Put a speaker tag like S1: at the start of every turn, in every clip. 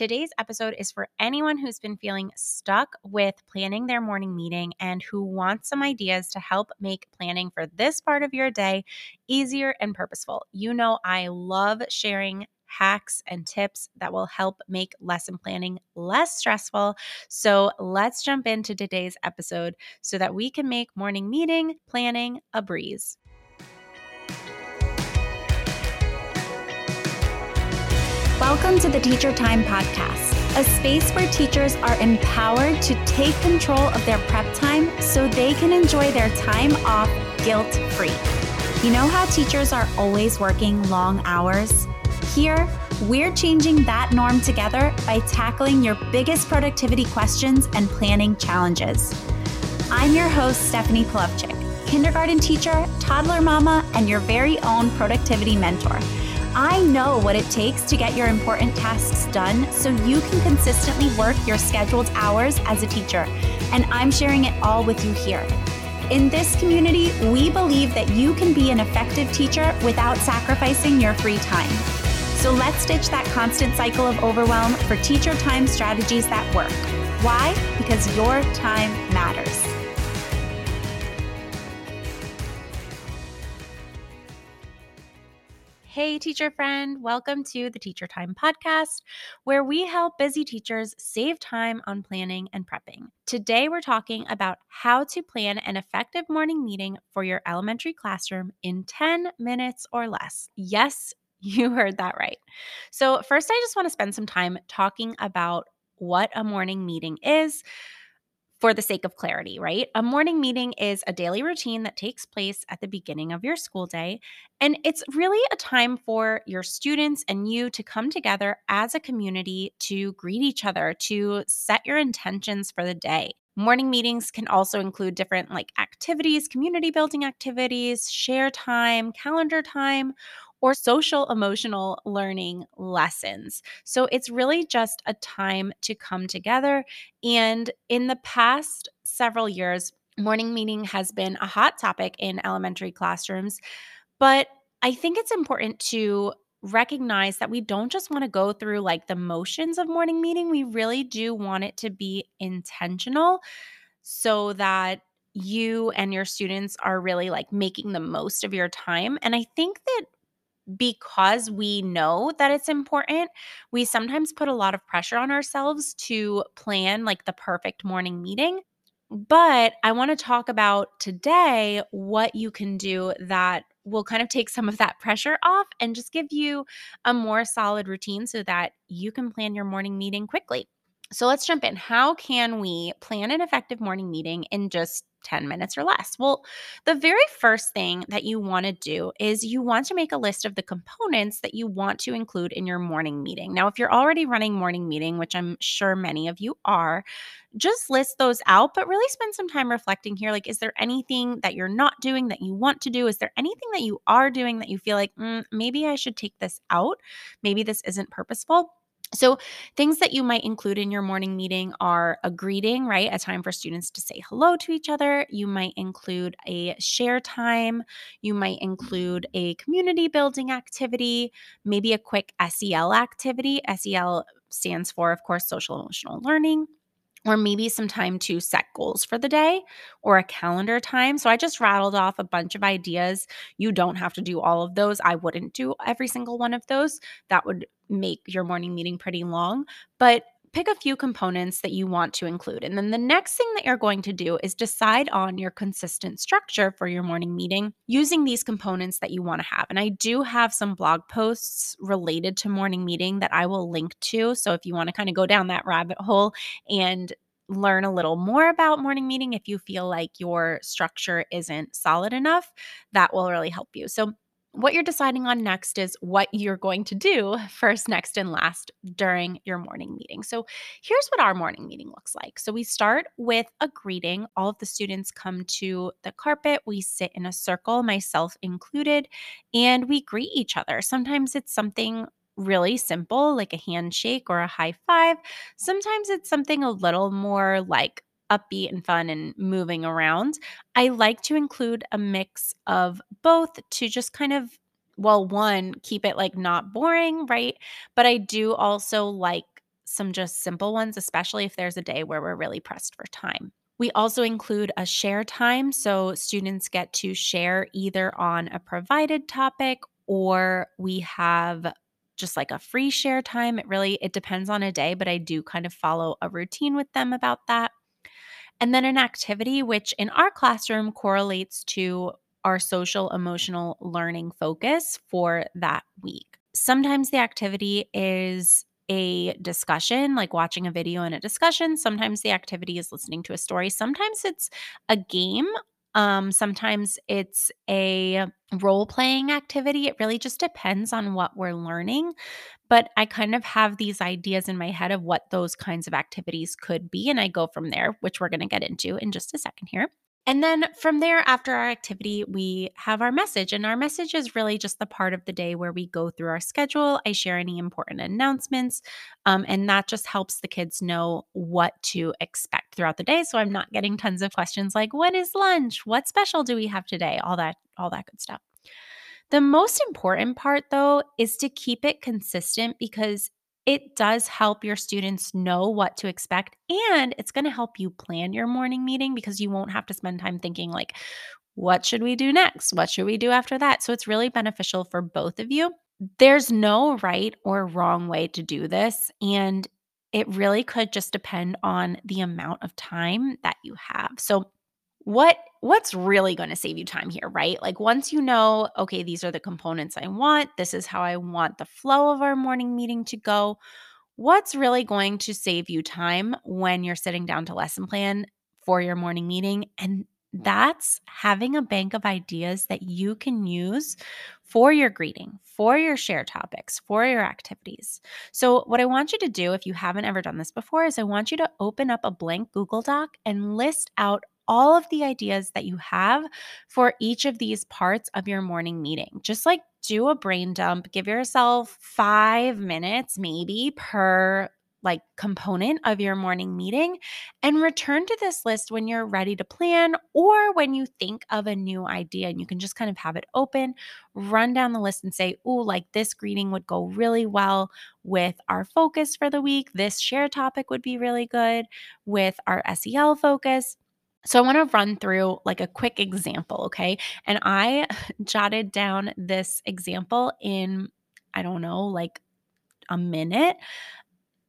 S1: Today's episode is for anyone who's been feeling stuck with planning their morning meeting and who wants some ideas to help make planning for this part of your day easier and purposeful. You know, I love sharing hacks and tips that will help make lesson planning less stressful. So let's jump into today's episode so that we can make morning meeting planning a breeze.
S2: Welcome to the Teacher Time Podcast, a space where teachers are empowered to take control of their prep time so they can enjoy their time off guilt free. You know how teachers are always working long hours? Here, we're changing that norm together by tackling your biggest productivity questions and planning challenges. I'm your host, Stephanie Polovchik, kindergarten teacher, toddler mama, and your very own productivity mentor. I know what it takes to get your important tasks done so you can consistently work your scheduled hours as a teacher, and I'm sharing it all with you here. In this community, we believe that you can be an effective teacher without sacrificing your free time. So let's ditch that constant cycle of overwhelm for teacher time strategies that work. Why? Because your time matters.
S1: Hey, teacher friend, welcome to the Teacher Time Podcast, where we help busy teachers save time on planning and prepping. Today, we're talking about how to plan an effective morning meeting for your elementary classroom in 10 minutes or less. Yes, you heard that right. So, first, I just want to spend some time talking about what a morning meeting is for the sake of clarity, right? A morning meeting is a daily routine that takes place at the beginning of your school day. And it's really a time for your students and you to come together as a community to greet each other, to set your intentions for the day. Morning meetings can also include different like activities, community building activities, share time, calendar time, or social emotional learning lessons. So it's really just a time to come together. And in the past several years, morning meeting has been a hot topic in elementary classrooms. But I think it's important to recognize that we don't just want to go through like the motions of morning meeting. We really do want it to be intentional so that you and your students are really like making the most of your time. And I think that because we know that it's important, we sometimes put a lot of pressure on ourselves to plan like the perfect morning meeting. But I want to talk about today what you can do that will kind of take some of that pressure off and just give you a more solid routine so that you can plan your morning meeting quickly. So let's jump in. How can we plan an effective morning meeting in just 10 minutes or less? Well, the very first thing that you want to do is you want to make a list of the components that you want to include in your morning meeting. Now, if you're already running morning meeting, which I'm sure many of you are, just list those out, but really spend some time reflecting here. Like, is there anything that you're not doing that you want to do? Is there anything that you are doing that you feel like mm, maybe I should take this out? Maybe this isn't purposeful so, things that you might include in your morning meeting are a greeting, right? A time for students to say hello to each other. You might include a share time. You might include a community building activity, maybe a quick SEL activity. SEL stands for, of course, social emotional learning or maybe some time to set goals for the day or a calendar time. So I just rattled off a bunch of ideas. You don't have to do all of those. I wouldn't do every single one of those. That would make your morning meeting pretty long. But pick a few components that you want to include. And then the next thing that you're going to do is decide on your consistent structure for your morning meeting using these components that you want to have. And I do have some blog posts related to morning meeting that I will link to. So if you want to kind of go down that rabbit hole and learn a little more about morning meeting if you feel like your structure isn't solid enough, that will really help you. So what you're deciding on next is what you're going to do first, next, and last during your morning meeting. So, here's what our morning meeting looks like. So, we start with a greeting. All of the students come to the carpet. We sit in a circle, myself included, and we greet each other. Sometimes it's something really simple, like a handshake or a high five. Sometimes it's something a little more like upbeat and fun and moving around. I like to include a mix of both to just kind of well, one, keep it like not boring, right? But I do also like some just simple ones, especially if there's a day where we're really pressed for time. We also include a share time. So students get to share either on a provided topic or we have just like a free share time. It really it depends on a day, but I do kind of follow a routine with them about that. And then an activity which in our classroom correlates to our social emotional learning focus for that week. Sometimes the activity is a discussion, like watching a video and a discussion. Sometimes the activity is listening to a story. Sometimes it's a game. Um, sometimes it's a role playing activity. It really just depends on what we're learning. But I kind of have these ideas in my head of what those kinds of activities could be. And I go from there, which we're going to get into in just a second here. And then from there, after our activity, we have our message. And our message is really just the part of the day where we go through our schedule. I share any important announcements. Um, and that just helps the kids know what to expect throughout the day. So I'm not getting tons of questions like, what is lunch? What special do we have today? All that, all that good stuff. The most important part, though, is to keep it consistent because it does help your students know what to expect and it's going to help you plan your morning meeting because you won't have to spend time thinking like what should we do next? What should we do after that? So it's really beneficial for both of you. There's no right or wrong way to do this and it really could just depend on the amount of time that you have. So what what's really going to save you time here, right? Like once you know, okay, these are the components I want, this is how I want the flow of our morning meeting to go. What's really going to save you time when you're sitting down to lesson plan for your morning meeting? And that's having a bank of ideas that you can use for your greeting, for your share topics, for your activities. So, what I want you to do, if you haven't ever done this before, is I want you to open up a blank Google Doc and list out all of the ideas that you have for each of these parts of your morning meeting. Just like do a brain dump, give yourself five minutes maybe per like component of your morning meeting and return to this list when you're ready to plan or when you think of a new idea and you can just kind of have it open run down the list and say oh like this greeting would go really well with our focus for the week this share topic would be really good with our SEL focus so I want to run through like a quick example, okay? And I jotted down this example in I don't know, like a minute.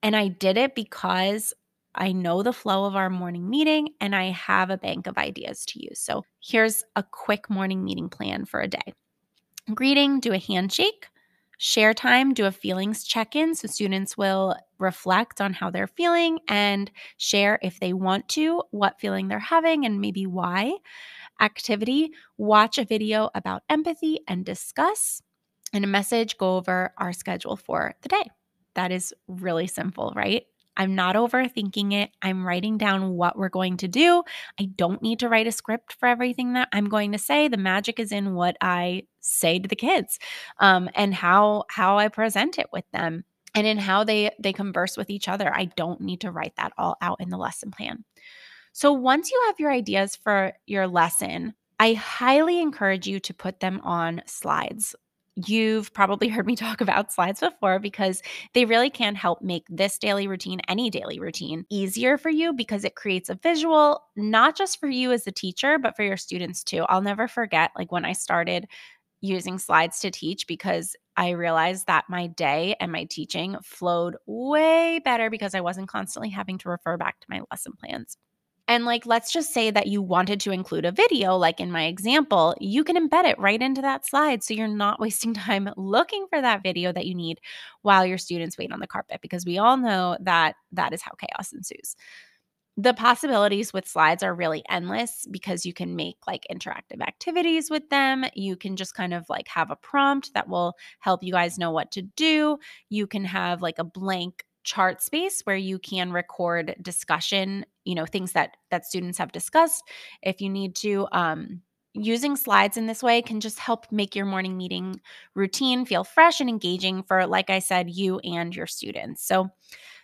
S1: And I did it because I know the flow of our morning meeting and I have a bank of ideas to use. So here's a quick morning meeting plan for a day. Greeting, do a handshake. Share time, do a feelings check in. So students will reflect on how they're feeling and share if they want to what feeling they're having and maybe why. Activity, watch a video about empathy and discuss. And a message, go over our schedule for the day. That is really simple, right? I'm not overthinking it. I'm writing down what we're going to do. I don't need to write a script for everything that I'm going to say. The magic is in what I say to the kids um, and how how I present it with them and in how they they converse with each other. I don't need to write that all out in the lesson plan. So once you have your ideas for your lesson, I highly encourage you to put them on slides. You've probably heard me talk about slides before because they really can help make this daily routine, any daily routine, easier for you because it creates a visual, not just for you as a teacher, but for your students too. I'll never forget, like when I started using slides to teach because I realized that my day and my teaching flowed way better because I wasn't constantly having to refer back to my lesson plans. And like, let's just say that you wanted to include a video, like in my example, you can embed it right into that slide. So you're not wasting time looking for that video that you need while your students wait on the carpet, because we all know that that is how chaos ensues. The possibilities with slides are really endless because you can make like interactive activities with them. You can just kind of like have a prompt that will help you guys know what to do. You can have like a blank chart space where you can record discussion you know things that that students have discussed. If you need to um using slides in this way can just help make your morning meeting routine feel fresh and engaging for like i said you and your students. So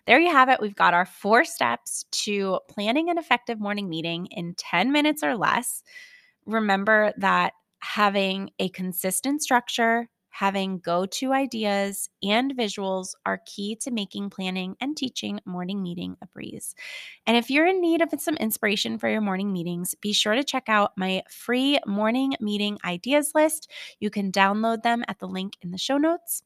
S1: there you have it. We've got our four steps to planning an effective morning meeting in 10 minutes or less. Remember that having a consistent structure having go to ideas and visuals are key to making planning and teaching morning meeting a breeze. And if you're in need of some inspiration for your morning meetings, be sure to check out my free morning meeting ideas list. You can download them at the link in the show notes.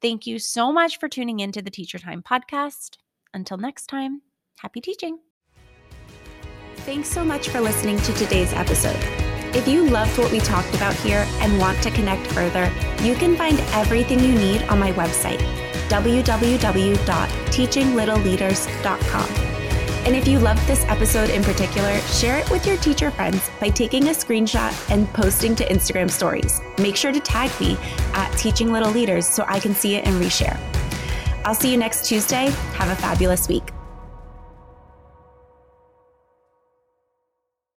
S1: Thank you so much for tuning in to the Teacher Time podcast. Until next time, happy teaching.
S2: Thanks so much for listening to today's episode. If you loved what we talked about here and want to connect further, you can find everything you need on my website, www.teachinglittleleaders.com. And if you loved this episode in particular, share it with your teacher friends by taking a screenshot and posting to Instagram stories. Make sure to tag me at Teaching Little Leaders so I can see it and reshare. I'll see you next Tuesday. Have a fabulous week.